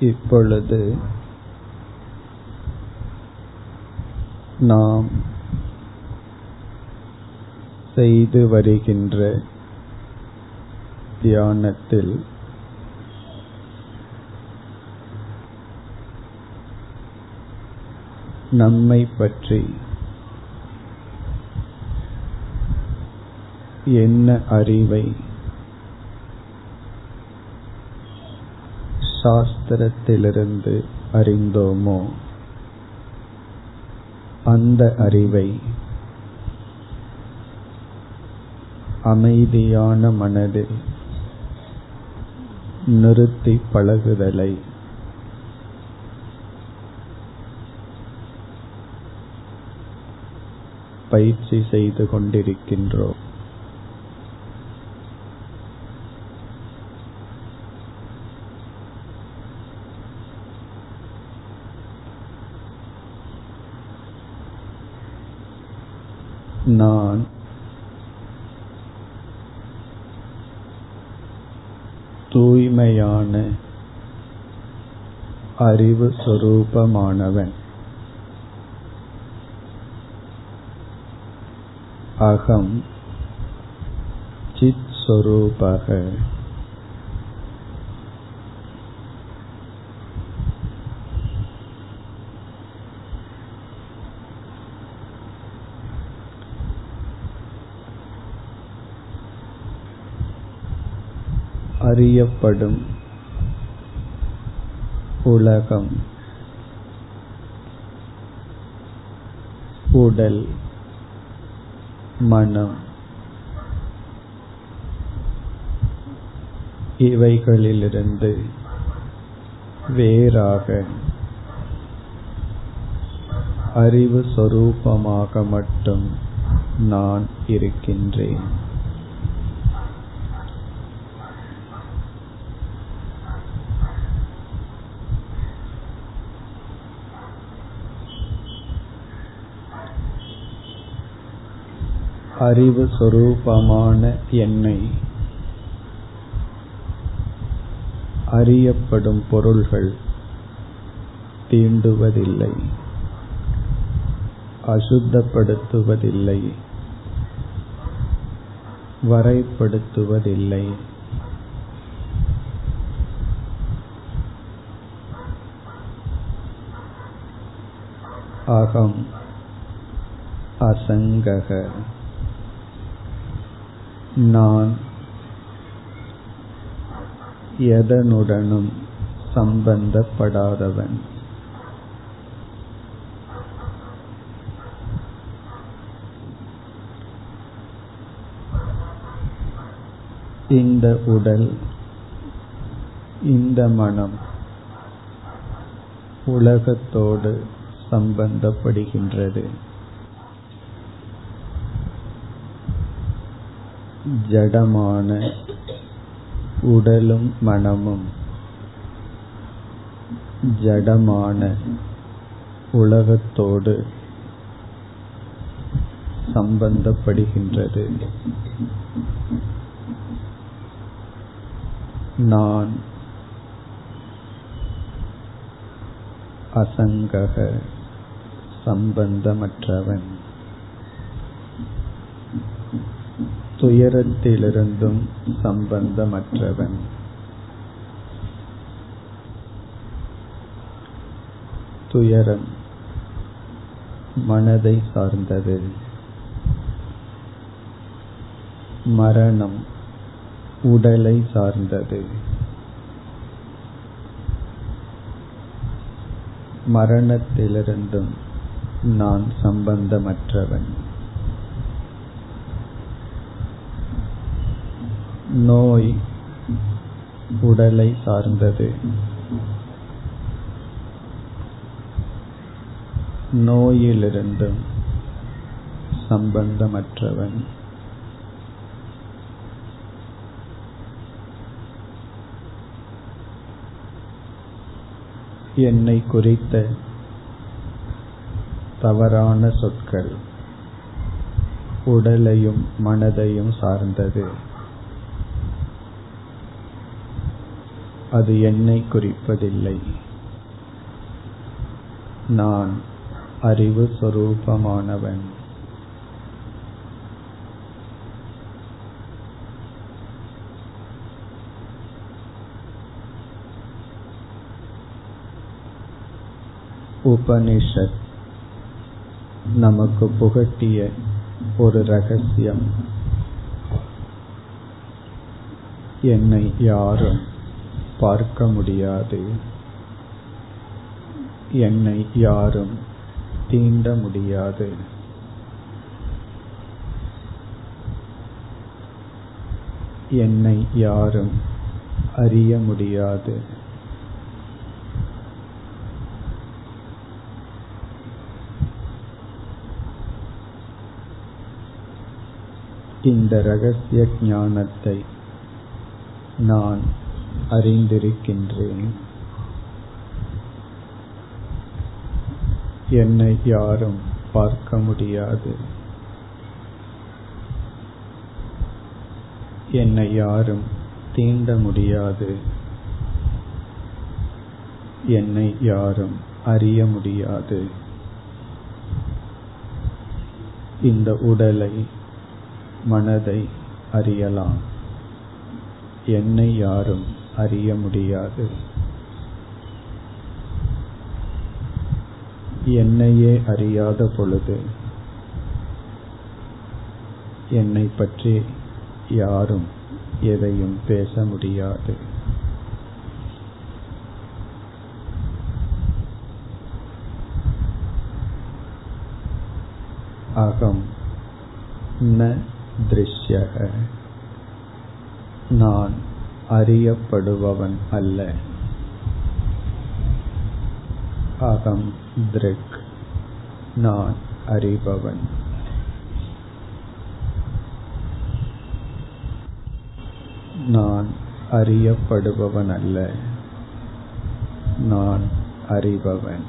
இப்பொழுது நாம் செய்து வருகின்ற தியானத்தில் நம்மை பற்றி என்ன அறிவை சாஸ்திரத்திலிருந்து அறிந்தோமோ? அந்த அறிவை அமைதியான மனதில் நிறுத்தி பழகுதலை பயிற்சி செய்து கொண்டிருக்கின்றோம். நான் தூய்மையான அறிவு சொரூபமானவன். அகம் சித் சொரூபக. அறியப்படும் உலகம். உடல் மனம். இவைகளிலிருந்து வேறாக அறிவு சொரூபமாக மட்டும் நான் இருக்கின்றேன். அறிவு சொரூபமான என்னை அறியப்படும் பொருள்கள் தீண்டுவதில்லை அசுத்தப்படுத்துவதில்லை வரைப்படுத்துவதில்லை. அகம் அசங்கக. நான் எதனுடனும் சம்பந்தப்படாதவன். இந்த உடல் இந்த மனம் உலகத்தோடு சம்பந்தப்படுகின்றது. ஜடமான உடலும் மனமும் ஜடமான உலகத்தோடு சம்பந்தப்படுகின்றது. நான் அசங்கக சம்பந்தமற்றவன். துயரத்திலிருந்தும் சம்பந்தமற்றவன். துயரம் மனதை சார்ந்தது. மரணம் உடலை சார்ந்தது. மரணத்திலிருந்தும் நான் சம்பந்தமற்றவன். நோய் உடலை சார்ந்தது. நோயிலிருந்தும் சம்பந்தமற்றவன் என்னை குறித்த தவறான சொற்கள் உடலையும் மனதையும் சார்ந்தது. அது என்னை குறிப்பதில்லை. நான் அறிவு சொரூபமானவன். உபனிஷத் நமக்கு புகட்டிய ஒரு ரகசியம். என்னை யாரும் பார்க்க முடியாது. என்னை யாரும் தீண்ட முடியாது. என்னை யாரும் அறிய முடியாது. இந்த ரகசிய ஞானத்தை நான் அறிந்திருக்கின்றேன். என்னை யாரும் பார்க்க முடியாது. என்னை யாரும் தீண்ட முடியாது. என்னை யாரும் அறிய முடியாது. இந்த உடலை மனதை அறியலாம். என்னை யாரும் அறிய முடியாது. என்னையே அறியாத பொழுது என்னை பற்றி யாரும் எதையும் பேச முடியாது. அகம் ந திருஷ்யக. நான் அறியப்படுபவன் அல்ல. அகம் திருக். நான் அறிபவன். நான் அறியப்படுபவன் அல்ல. நான் அறிபவன்.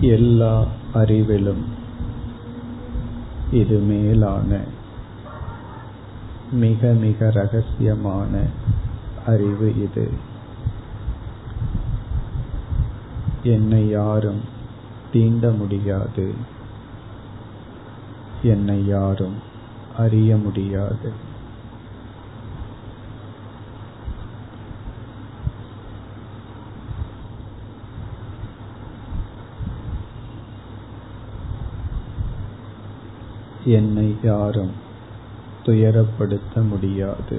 எல்லா அறிவிலும் இது மேலான மிக மிக ரகசியமான அறிவு இது. என்னை யாரும் தீண்ட முடியாது. என்னை யாரும் அறிய முடியாது. என்னை யாரும் துயரப்படுத்த முடியாது.